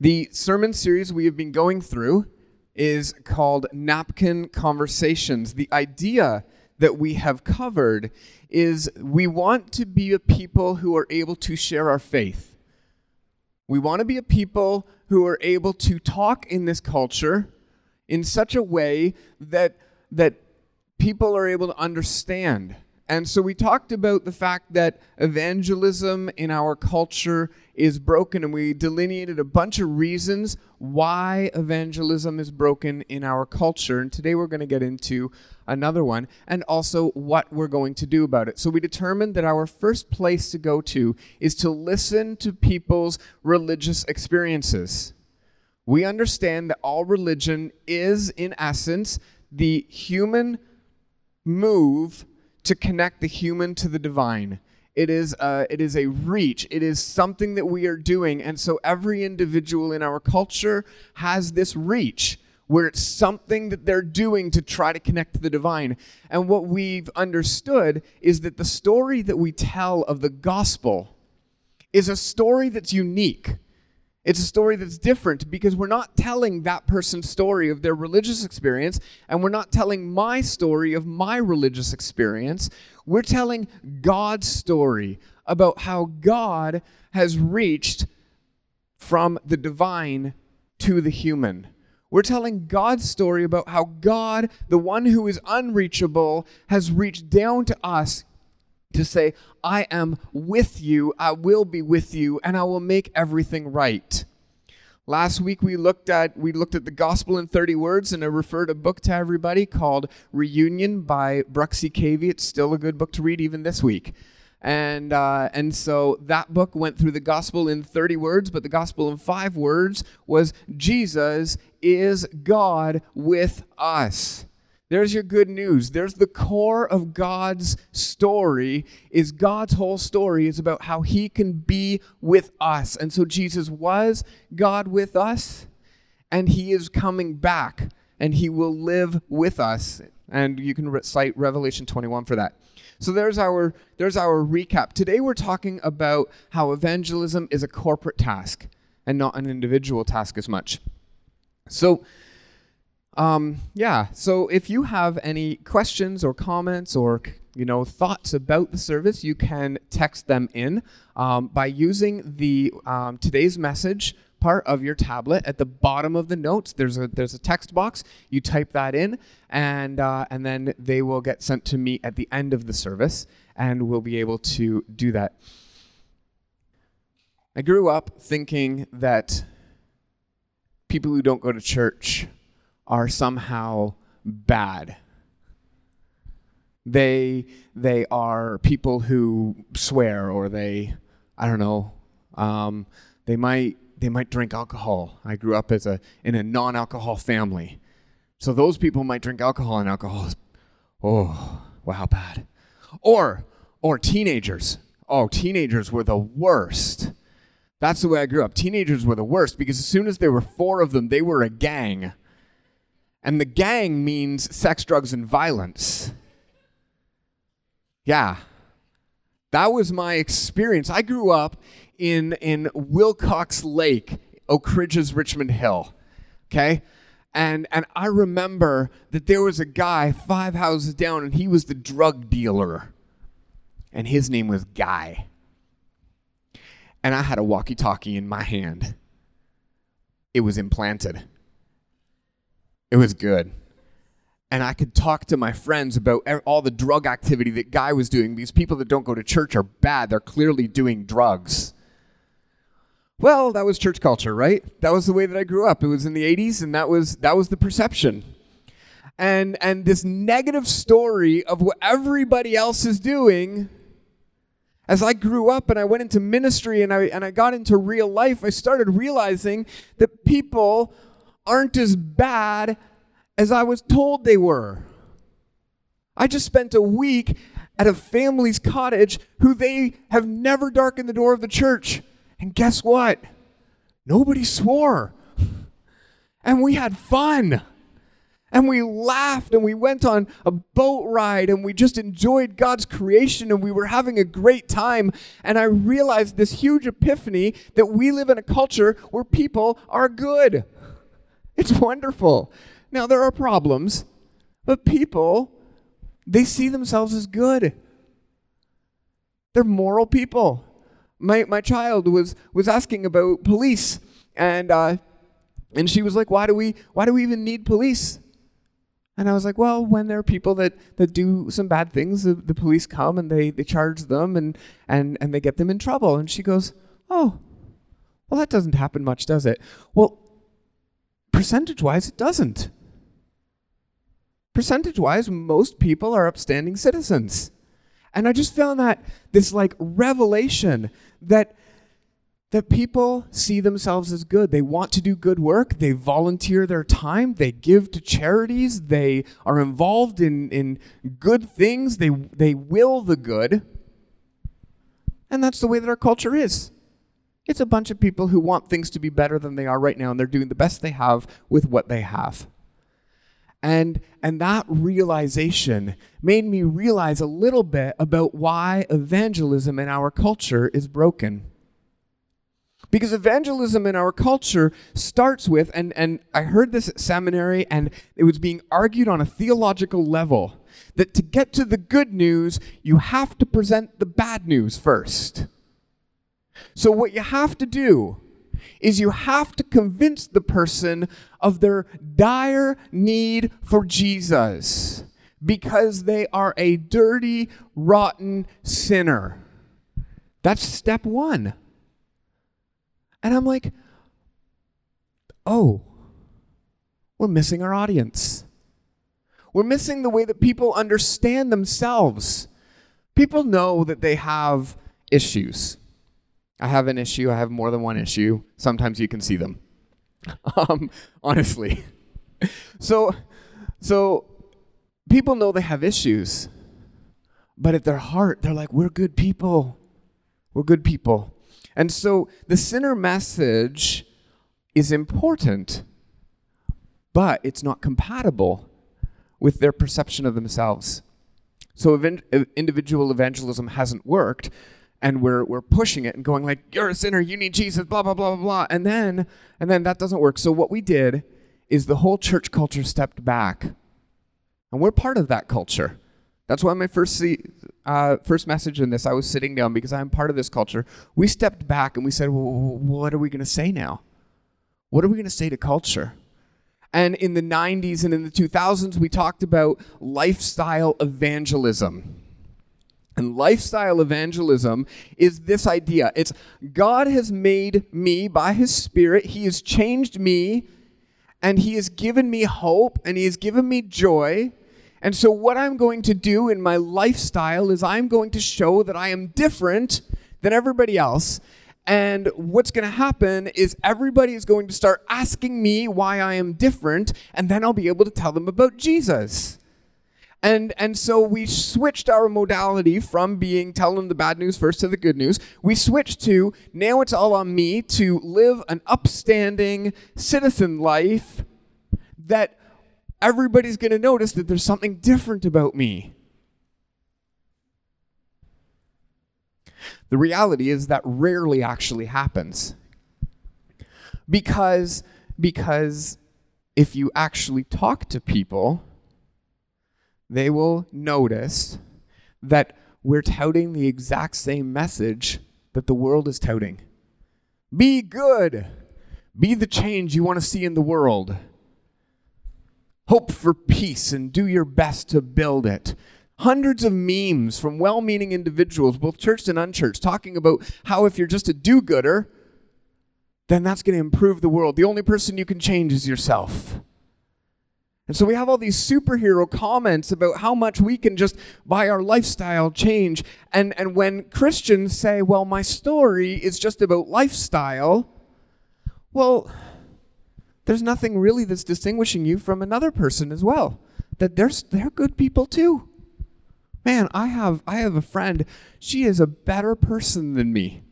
The sermon series we have been going through is called Napkin Conversations. The idea that we have covered is we want to be a people who are able to share our faith. We want to be a people who are able to talk in this culture in such a way that that people are able to understand and so we talked about the fact that evangelism in our culture is broken, and we delineated a bunch of reasons why evangelism is broken in our culture. And today we're going to get into another one and also what we're going to do about it. So we determined that our first place to go to is to listen to people's religious experiences. We understand that all religion is, in essence, the human move to connect the human to the divine. It is, a, it is a reach. It is something that we are doing. And so every individual in our culture has this reach where it's something that they're doing to try to connect to the divine. And what we've understood is that the story that we tell of the gospel is a story that's unique. It's a story that's different because we're not telling that person's story of their religious experience, and we're not telling my story of my religious experience. We're telling God's story about how God has reached from the divine to the human. We're telling God's story about how God, the one who is unreachable, has reached down to us to say, I am with you, I will be with you, and I will make everything right. Last week we looked at we looked at the gospel in 30 words and I referred a book to everybody called Reunion by Bruxy Cavey. It's still a good book to read even this week. And uh, and so that book went through the gospel in 30 words, but the gospel in five words was Jesus is God with us. There's your good news. There's the core of God's story is God's whole story is about how he can be with us. And so Jesus was God with us and he is coming back and he will live with us. And you can cite Revelation 21 for that. So there's our there's our recap. Today we're talking about how evangelism is a corporate task and not an individual task as much. So um, yeah, so if you have any questions or comments or you know thoughts about the service, you can text them in um, by using the um, today's message part of your tablet at the bottom of the notes. There's a there's a text box. You type that in, and uh, and then they will get sent to me at the end of the service, and we'll be able to do that. I grew up thinking that people who don't go to church are somehow bad. They they are people who swear or they I don't know um, they might they might drink alcohol. I grew up as a in a non-alcohol family, so those people might drink alcohol and alcohol is oh wow bad, or or teenagers. Oh, teenagers were the worst. That's the way I grew up. Teenagers were the worst because as soon as there were four of them, they were a gang. And the gang means sex, drugs, and violence. Yeah. That was my experience. I grew up in, in Wilcox Lake, Oak Ridges Richmond Hill. Okay? And, and I remember that there was a guy five houses down, and he was the drug dealer. And his name was Guy. And I had a walkie talkie in my hand, it was implanted. It was good. And I could talk to my friends about all the drug activity that Guy was doing. These people that don't go to church are bad. They're clearly doing drugs. Well, that was church culture, right? That was the way that I grew up. It was in the 80s and that was that was the perception. And and this negative story of what everybody else is doing as I grew up and I went into ministry and I and I got into real life, I started realizing that people aren't as bad as I was told they were. I just spent a week at a family's cottage who they have never darkened the door of the church. And guess what? Nobody swore. And we had fun. And we laughed and we went on a boat ride and we just enjoyed God's creation and we were having a great time. And I realized this huge epiphany that we live in a culture where people are good. It's wonderful. Now, there are problems, but people, they see themselves as good. They're moral people. My, my child was, was asking about police and, uh, and she was like, why do, we, why do we even need police? And I was like, well, when there are people that, that do some bad things, the, the police come and they, they charge them and, and, and they get them in trouble. And she goes, oh, well, that doesn't happen much, does it? Well, percentage wise, it doesn't. Percentage wise, most people are upstanding citizens. And I just found that this like revelation that that people see themselves as good. They want to do good work. They volunteer their time. They give to charities. They are involved in, in good things. They, they will the good. And that's the way that our culture is. It's a bunch of people who want things to be better than they are right now, and they're doing the best they have with what they have. And, and that realization made me realize a little bit about why evangelism in our culture is broken. Because evangelism in our culture starts with, and, and I heard this at seminary, and it was being argued on a theological level that to get to the good news, you have to present the bad news first. So, what you have to do is you have to convince the person of their dire need for Jesus because they are a dirty, rotten sinner. That's step one. And I'm like, oh, we're missing our audience. We're missing the way that people understand themselves. People know that they have issues. I have an issue, I have more than one issue. Sometimes you can see them. Um, honestly. so so people know they have issues. But at their heart, they're like, we're good people. We're good people. And so the sinner message is important, but it's not compatible with their perception of themselves. So individual evangelism hasn't worked, and we're we're pushing it and going like you're a sinner you need jesus blah blah blah blah blah and then and then that doesn't work so what we did is the whole church culture stepped back and we're part of that culture that's why my first see, uh, first message in this, I was sitting down because I'm part of this culture. We stepped back and we said, well, what are we going to say now? What are we going to say to culture? And in the 90s and in the 2000s, we talked about lifestyle evangelism. And lifestyle evangelism is this idea it's God has made me by his Spirit, He has changed me, and He has given me hope, and He has given me joy and so, what I'm going to do in my lifestyle is I'm going to show that I am different than everybody else. And what's going to happen is everybody is going to start asking me why I am different, and then I'll be able to tell them about Jesus. And, and so we switched our modality from being telling the bad news first to the good news. We switched to now it's all on me to live an upstanding citizen life that everybody's going to notice that there's something different about me. The reality is that rarely actually happens. Because because if you actually talk to people, they will notice that we're touting the exact same message that the world is touting. Be good. Be the change you want to see in the world. Hope for peace and do your best to build it. Hundreds of memes from well meaning individuals, both church and unchurched, talking about how if you're just a do gooder, then that's going to improve the world. The only person you can change is yourself. And so we have all these superhero comments about how much we can just by our lifestyle change. And, and when Christians say, well, my story is just about lifestyle, well, there's nothing really that's distinguishing you from another person as well. That they're, they're good people too. Man, I have I have a friend. She is a better person than me.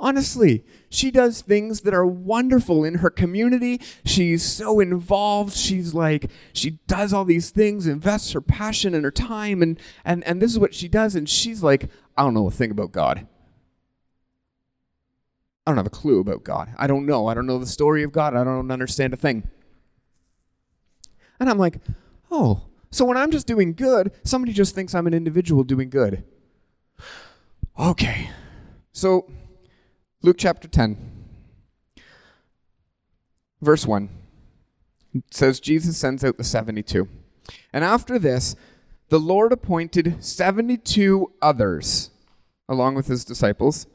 Honestly, she does things that are wonderful in her community. She's so involved. She's like, she does all these things, invests her passion and her time, and, and, and this is what she does. And she's like, I don't know a thing about God. I don't have a clue about God. I don't know. I don't know the story of God. I don't understand a thing. And I'm like, oh, so when I'm just doing good, somebody just thinks I'm an individual doing good. Okay. So, Luke chapter 10, verse 1 says, Jesus sends out the 72. And after this, the Lord appointed 72 others along with his disciples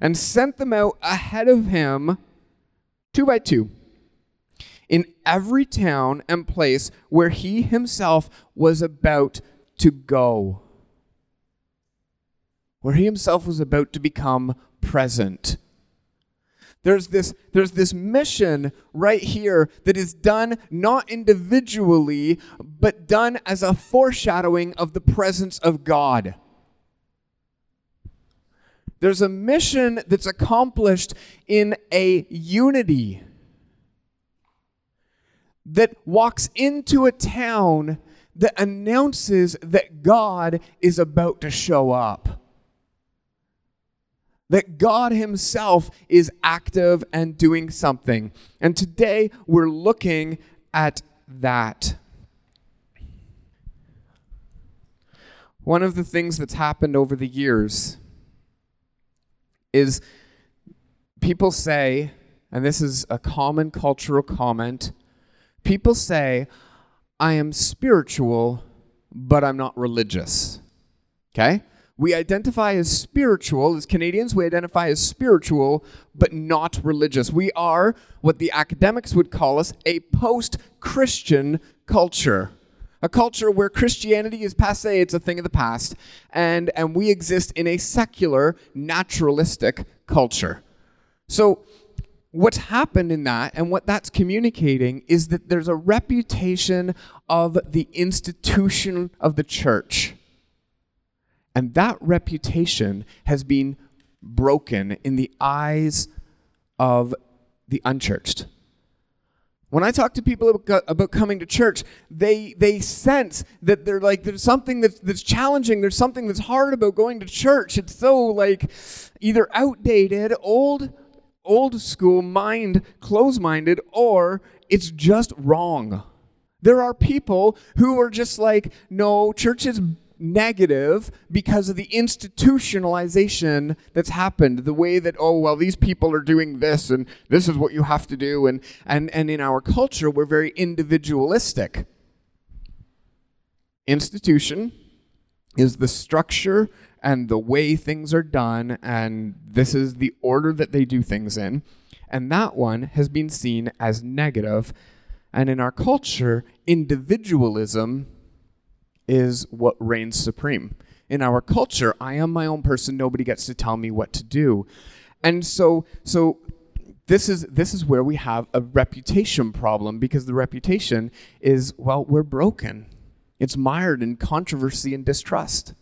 and sent them out ahead of him, two by two, in every town and place where he himself was about to go. Where he himself was about to become present. There's this, there's this mission right here that is done not individually, but done as a foreshadowing of the presence of God. There's a mission that's accomplished in a unity that walks into a town that announces that God is about to show up that God Himself is active and doing something. And today we're looking at that. One of the things that's happened over the years is people say, and this is a common cultural comment, people say, I am spiritual, but I'm not religious. Okay? We identify as spiritual, as Canadians, we identify as spiritual, but not religious. We are what the academics would call us a post Christian culture. A culture where Christianity is passe, it's a thing of the past, and, and we exist in a secular, naturalistic culture. So, what's happened in that and what that's communicating is that there's a reputation of the institution of the church and that reputation has been broken in the eyes of the unchurched. When I talk to people about, coming to church, they they sense that they're like there's something that's that's challenging. There's something that's hard about going to church. It's so like either outdated, old, old school mind, close-minded, or it's just wrong. There are people who are just like, no, church is negative because of the institutionalization that's happened. The way that oh well these people are doing this and this is what you have to do. And and and in our culture we're very individualistic. Institution is the structure and the way things are done and this is the order that they do things in. And that one has been seen as negative. And in our culture individualism is what reigns supreme. In our culture, I am my own person, nobody gets to tell me what to do. And so so this is this is where we have a reputation problem because the reputation is well, we're broken. It's mired in controversy and distrust.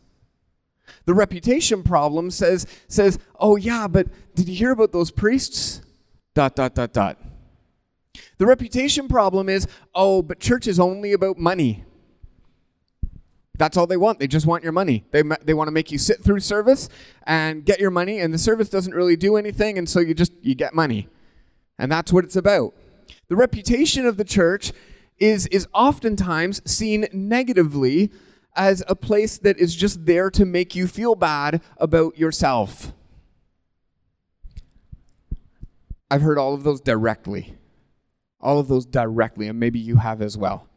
The reputation problem says says, "Oh yeah, but did you hear about those priests?" dot dot dot dot. The reputation problem is, "Oh, but church is only about money." That's all they want. They just want your money. They, they want to make you sit through service and get your money, and the service doesn't really do anything, and so you just you get money. And that's what it's about. The reputation of the church is, is oftentimes seen negatively as a place that is just there to make you feel bad about yourself. I've heard all of those directly. All of those directly, and maybe you have as well.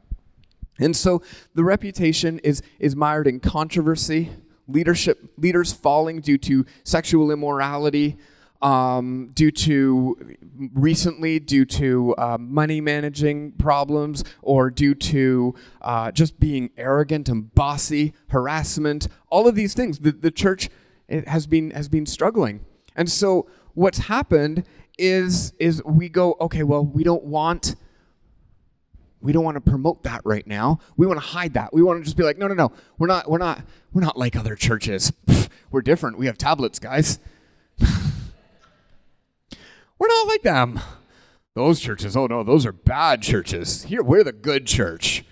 And so the reputation is, is mired in controversy, leadership leaders falling due to sexual immorality, um, due to recently due to uh, money managing problems or due to uh, just being arrogant and bossy, harassment, all of these things. The, the church has been has been struggling, and so what's happened is is we go okay, well we don't want we don't want to promote that right now. We want to hide that. We want to just be like, no, no, no. We're not. We're not. We're not like other churches. we're different. We have tablets, guys. We're not like them. Those churches, oh no, those are bad churches. Here, we're the good church.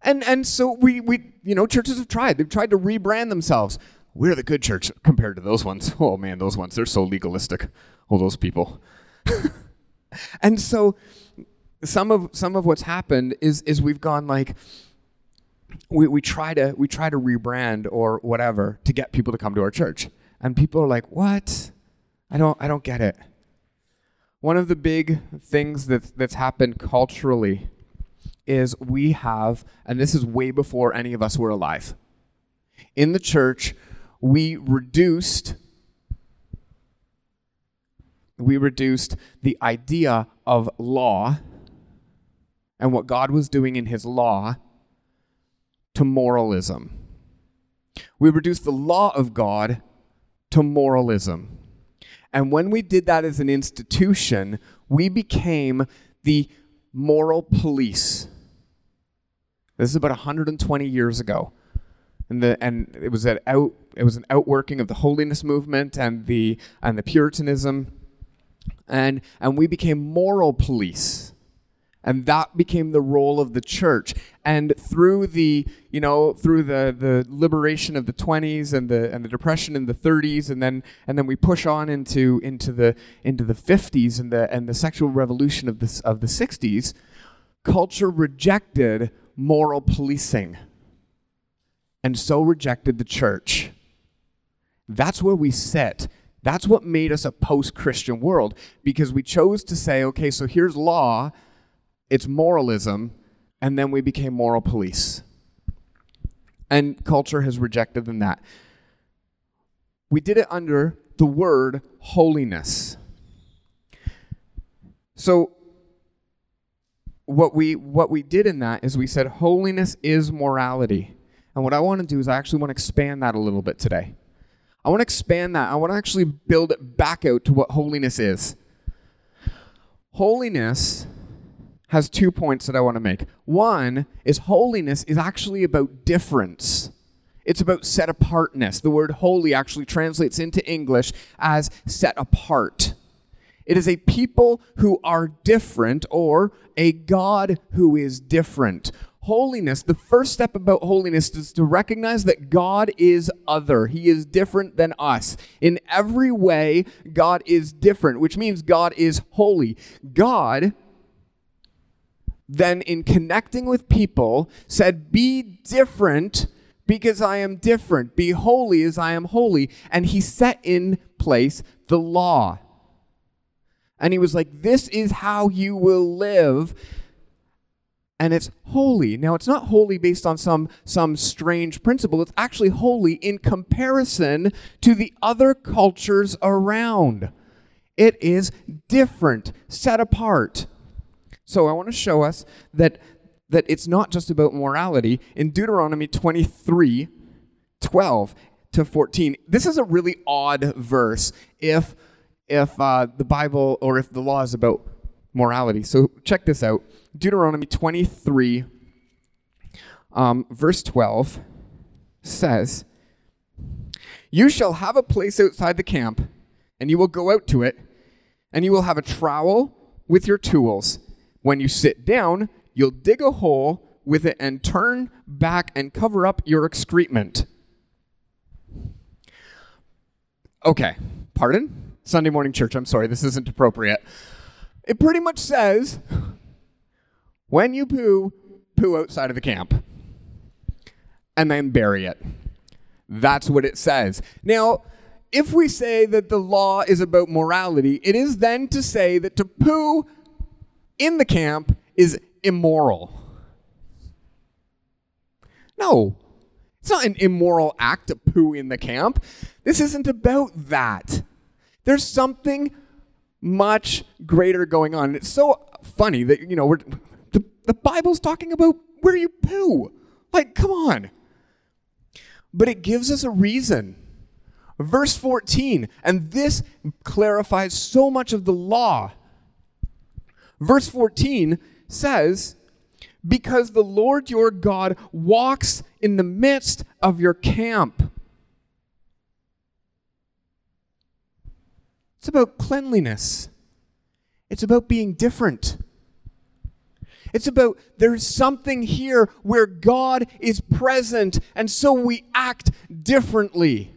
And and so we we you know churches have tried. They've tried to rebrand themselves. We're the good church compared to those ones. Oh man, those ones they're so legalistic. Oh, those people. and so some of some of what's happened is is we've gone like we, we try to we try to rebrand or whatever to get people to come to our church. And people are like, "What? I don't I don't get it." One of the big things that that's happened culturally is we have, and this is way before any of us were alive. In the church, we reduced we reduced the idea of law and what God was doing in his law to moralism. We reduced the law of God to moralism. And when we did that as an institution, we became the moral police this is about 120 years ago. And, the, and it was an out it was an outworking of the holiness movement and the and the puritanism and and we became moral police and that became the role of the church and through the you know through the the liberation of the 20s and the and the depression in the 30s and then and then we push on into into the into the 50s and the and the sexual revolution of the of the 60s culture rejected moral policing and so rejected the church. That's where we sit. That's what made us a post Christian world because we chose to say, okay, so here's law, it's moralism, and then we became moral police. And culture has rejected them that. We did it under the word holiness. So what we what we did in that is we said holiness is morality. And what I want to do is I actually want to expand that a little bit today. I want to expand that. I want to actually build it back out to what holiness is. Holiness has two points that I want to make. One is holiness is actually about difference. It's about set apartness. The word holy actually translates into English as set apart. It is a people who are different or a God who is different. Holiness, the first step about holiness is to recognize that God is other. He is different than us. In every way, God is different, which means God is holy. God then, in connecting with people, said, Be different because I am different. Be holy as I am holy. And he set in place the law. And he was like, This is how you will live. And it's holy. Now, it's not holy based on some, some strange principle. It's actually holy in comparison to the other cultures around. It is different, set apart. So I want to show us that, that it's not just about morality. In Deuteronomy 23 12 to 14, this is a really odd verse if if uh, the Bible or if the law is about morality. So check this out Deuteronomy 23, um, verse 12 says, You shall have a place outside the camp, and you will go out to it, and you will have a trowel with your tools. When you sit down, you'll dig a hole with it and turn back and cover up your excrement. Okay, pardon? Sunday morning church, I'm sorry, this isn't appropriate. It pretty much says when you poo, poo outside of the camp and then bury it. That's what it says. Now, if we say that the law is about morality, it is then to say that to poo in the camp is immoral. No, it's not an immoral act to poo in the camp. This isn't about that. There's something much greater going on. It's so funny that, you know, we're, the Bible's talking about where you poo. Like, come on. But it gives us a reason. Verse 14, and this clarifies so much of the law. Verse 14 says, Because the Lord your God walks in the midst of your camp It's about cleanliness. It's about being different. It's about there's something here where God is present, and so we act differently.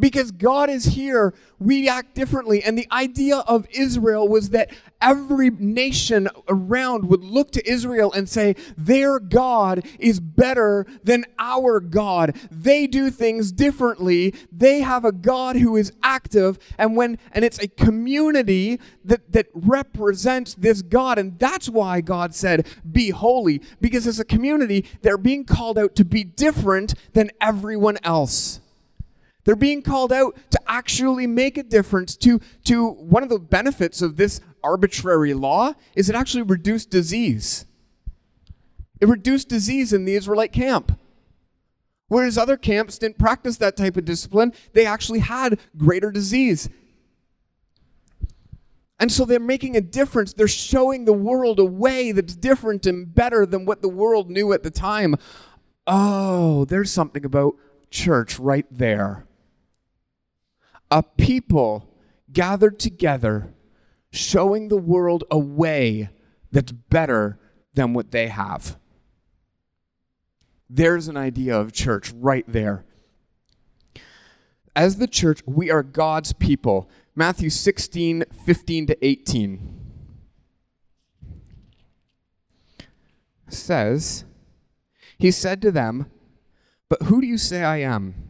Because God is here, we act differently. And the idea of Israel was that every nation around would look to Israel and say, Their God is better than our God. They do things differently. They have a God who is active, and when and it's a community that, that represents this God. And that's why God said, Be holy, because as a community, they're being called out to be different than everyone else. They're being called out to actually make a difference. To, to one of the benefits of this arbitrary law is it actually reduced disease. It reduced disease in the Israelite camp. Whereas other camps didn't practice that type of discipline, they actually had greater disease. And so they're making a difference. They're showing the world a way that's different and better than what the world knew at the time. Oh, there's something about church right there a people gathered together, showing the world a way that's better than what they have. There's an idea of church right there. As the church, we are God's people. Matthew 16, 15 to 18 says, He said to them, But who do you say I am?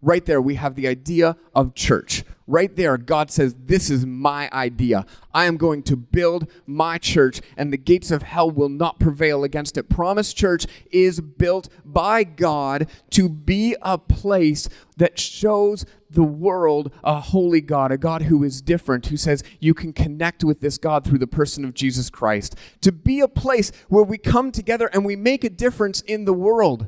Right there, we have the idea of church. Right there, God says, This is my idea. I am going to build my church, and the gates of hell will not prevail against it. Promise Church is built by God to be a place that shows the world a holy God, a God who is different, who says you can connect with this God through the person of Jesus Christ. To be a place where we come together and we make a difference in the world.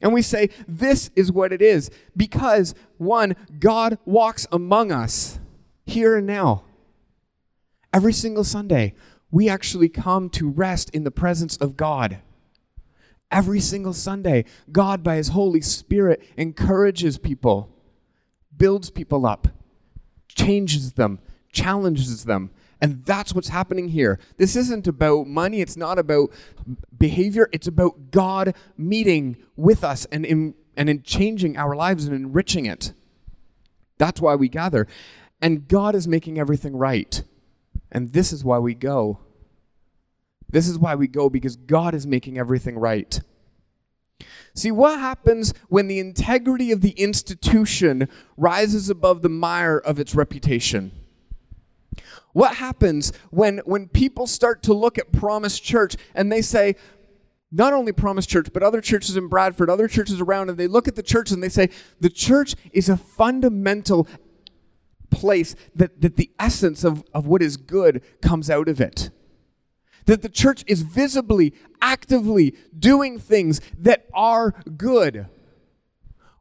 And we say, this is what it is. Because, one, God walks among us here and now. Every single Sunday, we actually come to rest in the presence of God. Every single Sunday, God, by His Holy Spirit, encourages people, builds people up, changes them, challenges them, and that's what's happening here. This isn't about money, it's not about behavior, it's about God meeting with us and in, and in changing our lives and enriching it. That's why we gather. And God is making everything right. And this is why we go. This is why we go because God is making everything right. See, what happens when the integrity of the institution rises above the mire of its reputation? What happens when, when people start to look at Promise Church and they say, not only Promise Church, but other churches in Bradford, other churches around, and they look at the church and they say, the church is a fundamental place that, that the essence of, of what is good comes out of it. That the church is visibly, actively doing things that are good.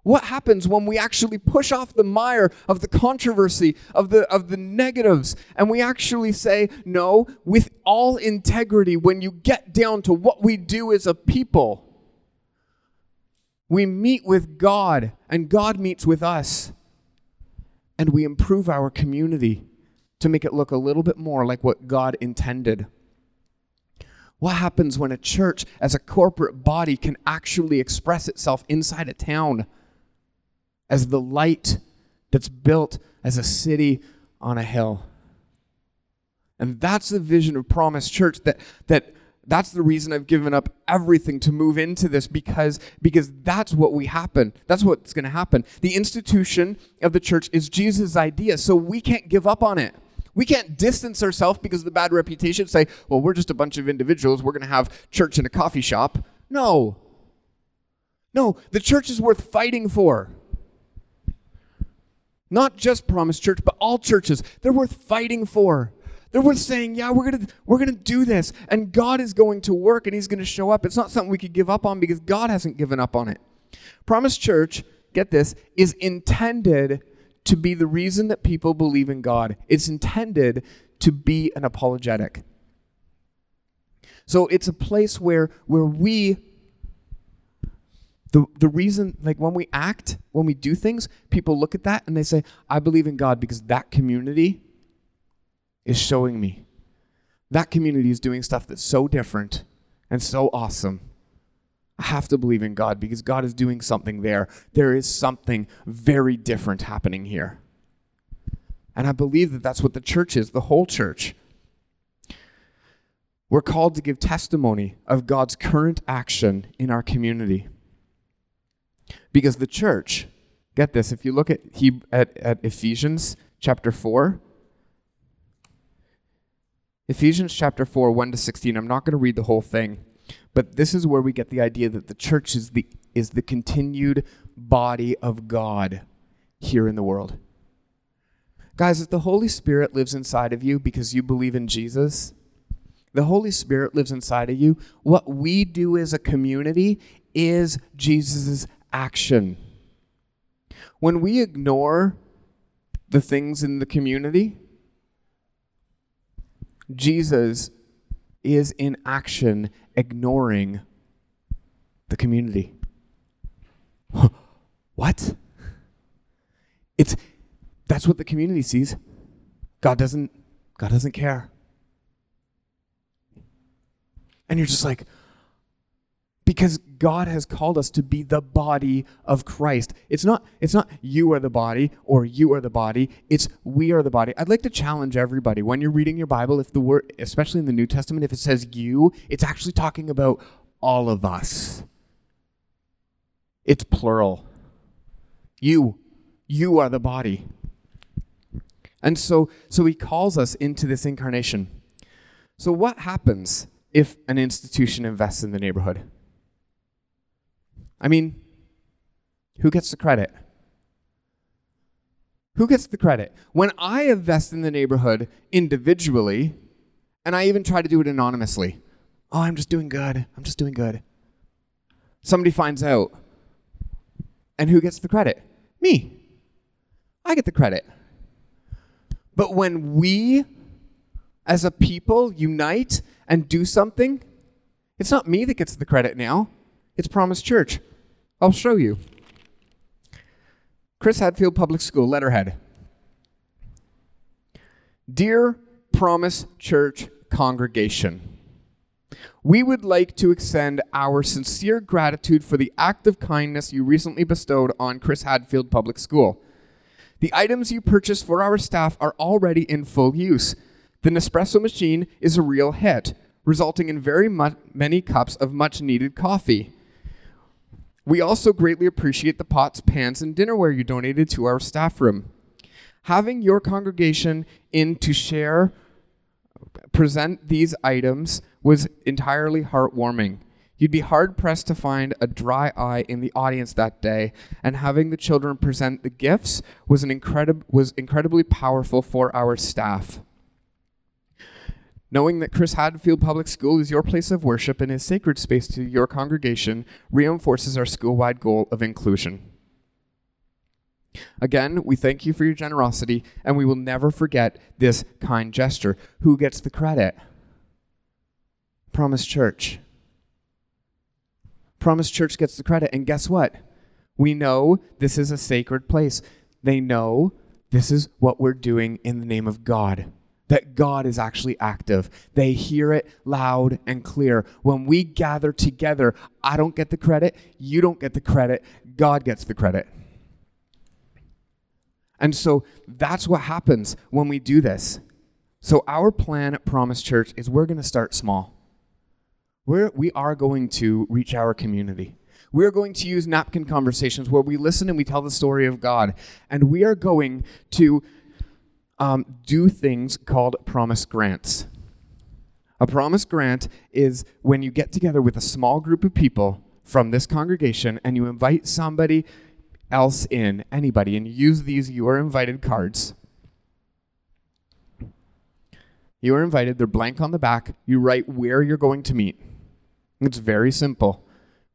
What happens when we actually push off the mire of the controversy, of the, of the negatives, and we actually say, no, with all integrity, when you get down to what we do as a people, we meet with God, and God meets with us, and we improve our community to make it look a little bit more like what God intended. What happens when a church, as a corporate body, can actually express itself inside a town? As the light that's built as a city on a hill. And that's the vision of Promise Church that that that's the reason I've given up everything to move into this because because that's what we happen. That's what's going to happen. The institution of the church is Jesus' idea, so we can't give up on it. We can't distance ourselves because of the bad reputation. Say, well, we're just a bunch of individuals. We're going to have church in a coffee shop. No. No, the church is worth fighting for. Not just Promise Church, but all churches. They're worth fighting for. They're worth saying, yeah, we're gonna we're gonna do this, and God is going to work and He's gonna show up. It's not something we could give up on because God hasn't given up on it. Promise Church, get this, is intended to be the reason that people believe in God. It's intended to be an apologetic. So it's a place where where we the the reason like when we act, when we do things, people look at that and they say, "I believe in God because that community is showing me. That community is doing stuff that's so different and so awesome. I have to believe in God because God is doing something there. There is something very different happening here." And I believe that that's what the church is, the whole church. We're called to give testimony of God's current action in our community. Because the church, get this, if you look at, he, at, at Ephesians chapter 4, Ephesians chapter 4, 1 to 16, I'm not going to read the whole thing, but this is where we get the idea that the church is the, is the continued body of God here in the world. Guys, if the Holy Spirit lives inside of you because you believe in Jesus, the Holy Spirit lives inside of you. What we do as a community is Jesus' action. When we ignore the things in the community, Jesus is in action ignoring the community. what? It's that's what the community sees. God doesn't God doesn't care. And you're just like, because God has called us to be the body of Christ. It's not it's not you are the body or you are the body. It's we are the body. I'd like to challenge everybody when you're reading your Bible if the word especially in the New Testament if it says you, it's actually talking about all of us. It's plural. You you are the body. And so so he calls us into this incarnation. So what happens if an institution invests in the neighborhood? I mean, who gets the credit? Who gets the credit? When I invest in the neighborhood individually, and I even try to do it anonymously, oh, I'm just doing good. I'm just doing good. Somebody finds out. And who gets the credit? Me. I get the credit. But when we, as a people, unite and do something, it's not me that gets the credit now. It's Promise Church. I'll show you. Chris Hadfield Public School, letterhead. Dear Promise Church congregation, we would like to extend our sincere gratitude for the act of kindness you recently bestowed on Chris Hadfield Public School. The items you purchased for our staff are already in full use. The Nespresso machine is a real hit, resulting in very many cups of much needed coffee. We also greatly appreciate the pots, pans, and dinnerware you donated to our staff room. Having your congregation in to share, present these items was entirely heartwarming. You'd be hard pressed to find a dry eye in the audience that day, and having the children present the gifts was an incredible was incredibly powerful for our staff. Knowing that Chris Hadfield Public School is your place of worship and is sacred space to your congregation reinforces our school wide goal of inclusion. Again, we thank you for your generosity, and we will never forget this kind gesture. Who gets the credit? Promise Church. Promise Church gets the credit, and guess what? We know this is a sacred place. They know this is what we're doing in the name of God that God is actually active. They hear it loud and clear. When we gather together, I don't get the credit, you don't get the credit, God gets the credit. And so that's what happens when we do this. So our plan at Promise Church is we're going to start small. We're, we are going to reach our community. We're going to use napkin conversations where we listen and we tell the story of God. And we are going to um, do things called promise grants. A promise grant is when you get together with a small group of people from this congregation and you invite somebody else in, anybody, and use these you are invited cards. You are invited. They're blank on the back. You write where you're going to meet. It's very simple.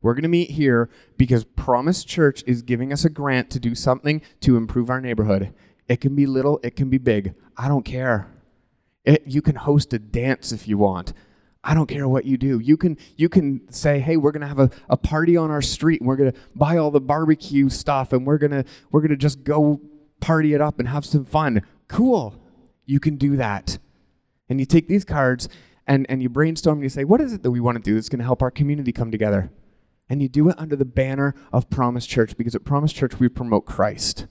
We're going to meet here because Promise Church is giving us a grant to do something to improve our neighborhood. It can be little, it can be big. I don't care. It, you can host a dance if you want. I don't care what you do. You can you can say, hey, we're gonna have a, a party on our street and we're gonna buy all the barbecue stuff and we're gonna we're gonna just go party it up and have some fun. Cool. You can do that. And you take these cards and, and you brainstorm and you say, what is it that we want to do that's gonna help our community come together? And you do it under the banner of Promise Church because at Promise Church we promote Christ.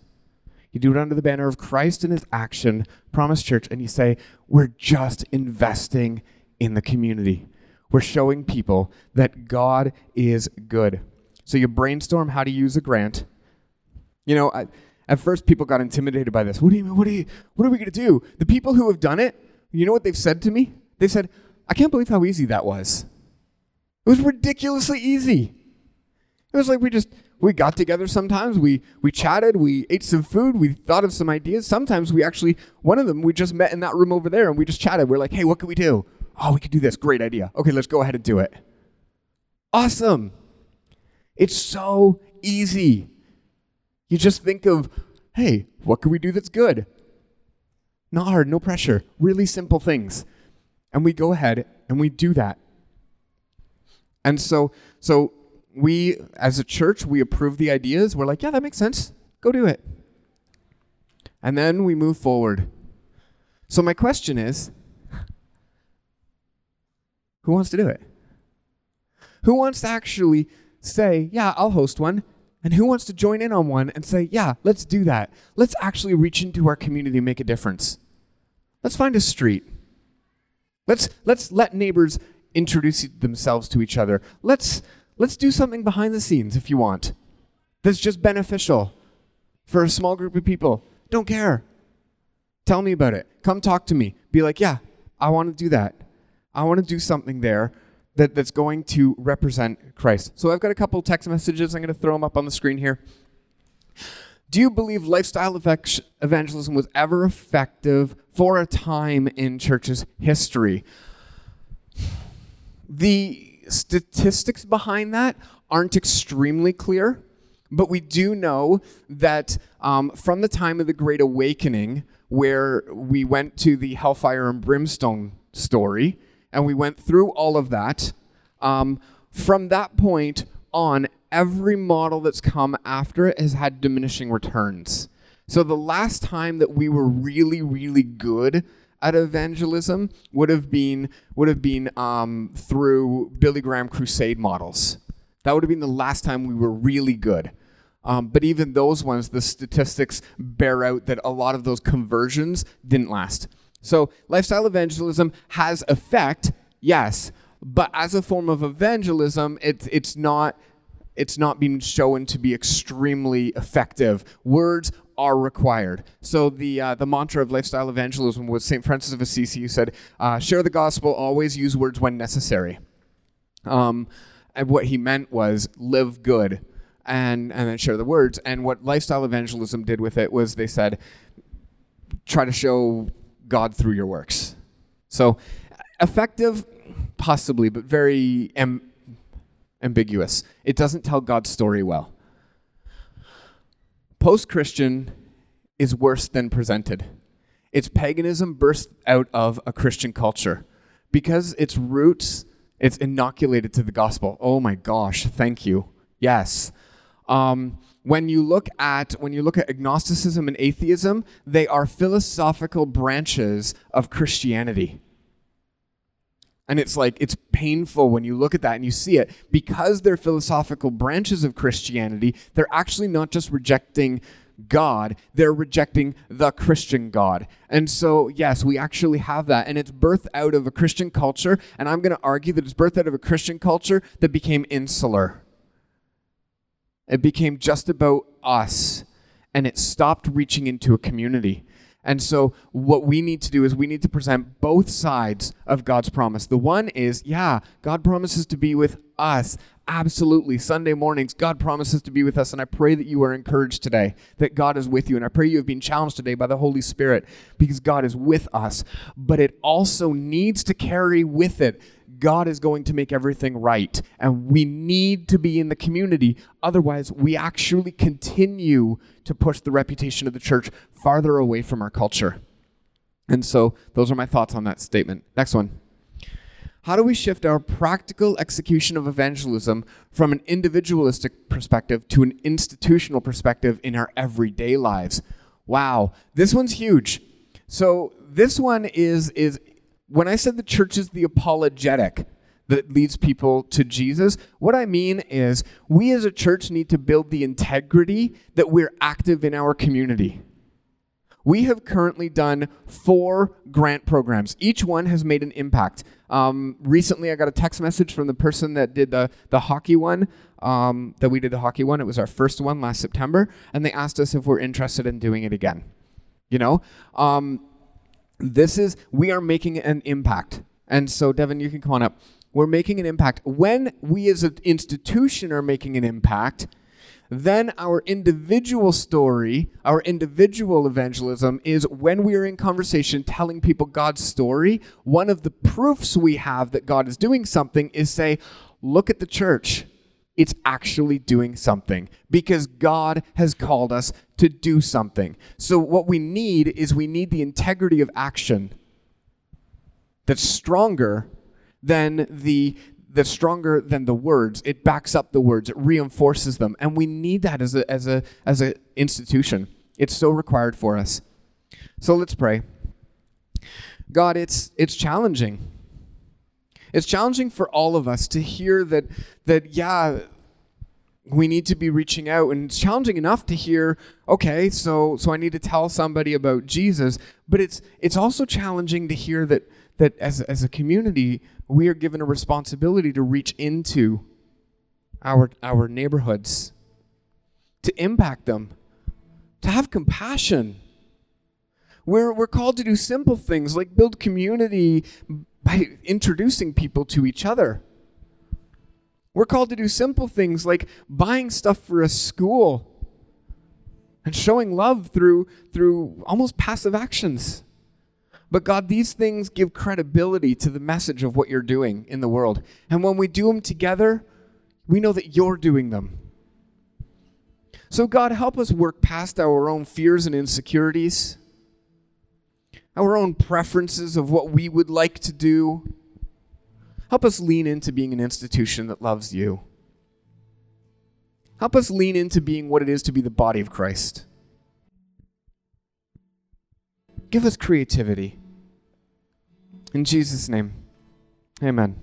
You do it under the banner of Christ and his action, Promise Church, and you say, we're just investing in the community. We're showing people that God is good. So you brainstorm how to use a grant. You know, I, at first people got intimidated by this. What do you mean? What, do you, what are we going to do? The people who have done it, you know what they've said to me? They said, I can't believe how easy that was. It was ridiculously easy. It was like we just we got together sometimes we we chatted we ate some food we thought of some ideas. Sometimes we actually one of them we just met in that room over there and we just chatted. We're like hey what can we do? Oh we could do this. Great idea. Okay let's go ahead and do it. Awesome. It's so easy. You just think of hey what can we do that's good? Not hard no pressure. Really simple things. And we go ahead and we do that. And so so we, as a church, we approve the ideas. We're like, yeah, that makes sense. Go do it. And then we move forward. So, my question is who wants to do it? Who wants to actually say, yeah, I'll host one? And who wants to join in on one and say, yeah, let's do that? Let's actually reach into our community and make a difference. Let's find a street. Let's, let's let neighbors introduce themselves to each other. Let's, Let's do something behind the scenes if you want. That's just beneficial for a small group of people. Don't care. Tell me about it. Come talk to me. Be like, yeah, I want to do that. I want to do something there that, that's going to represent Christ. So I've got a couple text messages. I'm going to throw them up on the screen here. Do you believe lifestyle evangelism was ever effective for a time in church's history? The statistics behind that aren't extremely clear, but we do know that um, from the time of the Great Awakening, where we went to the hellfire and brimstone story, and we went through all of that, um, from that point on, every model that's come after it has had diminishing returns. So the last time that we were really, really good at evangelism would have been would have been um, through Billy Graham crusade models. That would have been the last time we were really good. Um, but even those ones, the statistics bear out that a lot of those conversions didn't last. So lifestyle evangelism has effect, yes, but as a form of evangelism, it's it's not it's not being shown to be extremely effective. Words are required. So the uh, the mantra of lifestyle evangelism was St. Francis of Assisi who said, uh, "Share the gospel. Always use words when necessary." Um, and what he meant was live good, and and then share the words. And what lifestyle evangelism did with it was they said, try to show God through your works. So effective, possibly, but very am- ambiguous. It doesn't tell God's story well post Christian is worse than presented. It's paganism burst out of a Christian culture because its roots, it's inoculated to the gospel. Oh my gosh, thank you. Yes. Um, when you look at when you look at agnosticism and atheism, they are philosophical branches of Christianity. And it's like, it's painful when you look at that and you see it. Because they're philosophical branches of Christianity, they're actually not just rejecting God, they're rejecting the Christian God. And so, yes, we actually have that. And it's birthed out of a Christian culture. And I'm going to argue that it's birthed out of a Christian culture that became insular. It became just about us. And it stopped reaching into a community. And so, what we need to do is we need to present both sides of God's promise. The one is, yeah, God promises to be with us Absolutely. Sunday mornings, God promises to be with us. And I pray that you are encouraged today, that God is with you. And I pray you have been challenged today by the Holy Spirit because God is with us. But it also needs to carry with it God is going to make everything right. And we need to be in the community. Otherwise, we actually continue to push the reputation of the church farther away from our culture. And so, those are my thoughts on that statement. Next one. How do we shift our practical execution of evangelism from an individualistic perspective to an institutional perspective in our everyday lives? Wow, this one's huge. So, this one is, is when I said the church is the apologetic that leads people to Jesus, what I mean is we as a church need to build the integrity that we're active in our community. We have currently done four grant programs. Each one has made an impact. Um, recently, I got a text message from the person that did the, the hockey one, um, that we did the hockey one. It was our first one last September, and they asked us if we're interested in doing it again. You know? Um, this is, we are making an impact. And so, Devin, you can come on up. We're making an impact. When we as an institution are making an impact, then our individual story, our individual evangelism is when we are in conversation telling people God's story. One of the proofs we have that God is doing something is say, look at the church. It's actually doing something because God has called us to do something. So, what we need is we need the integrity of action that's stronger than the the stronger than the words. It backs up the words. It reinforces them, and we need that as a as a as an institution. It's so required for us. So let's pray. God, it's it's challenging. It's challenging for all of us to hear that that yeah, we need to be reaching out and it's challenging enough to hear okay so so i need to tell somebody about jesus but it's it's also challenging to hear that that as, as a community we are given a responsibility to reach into our, our neighborhoods, to impact them, to have compassion. We're, we're called to do simple things like build community by introducing people to each other. We're called to do simple things like buying stuff for a school and showing love through, through almost passive actions. But God, these things give credibility to the message of what you're doing in the world. And when we do them together, we know that you're doing them. So, God, help us work past our own fears and insecurities, our own preferences of what we would like to do. Help us lean into being an institution that loves you. Help us lean into being what it is to be the body of Christ. Give us creativity. In Jesus' name, amen.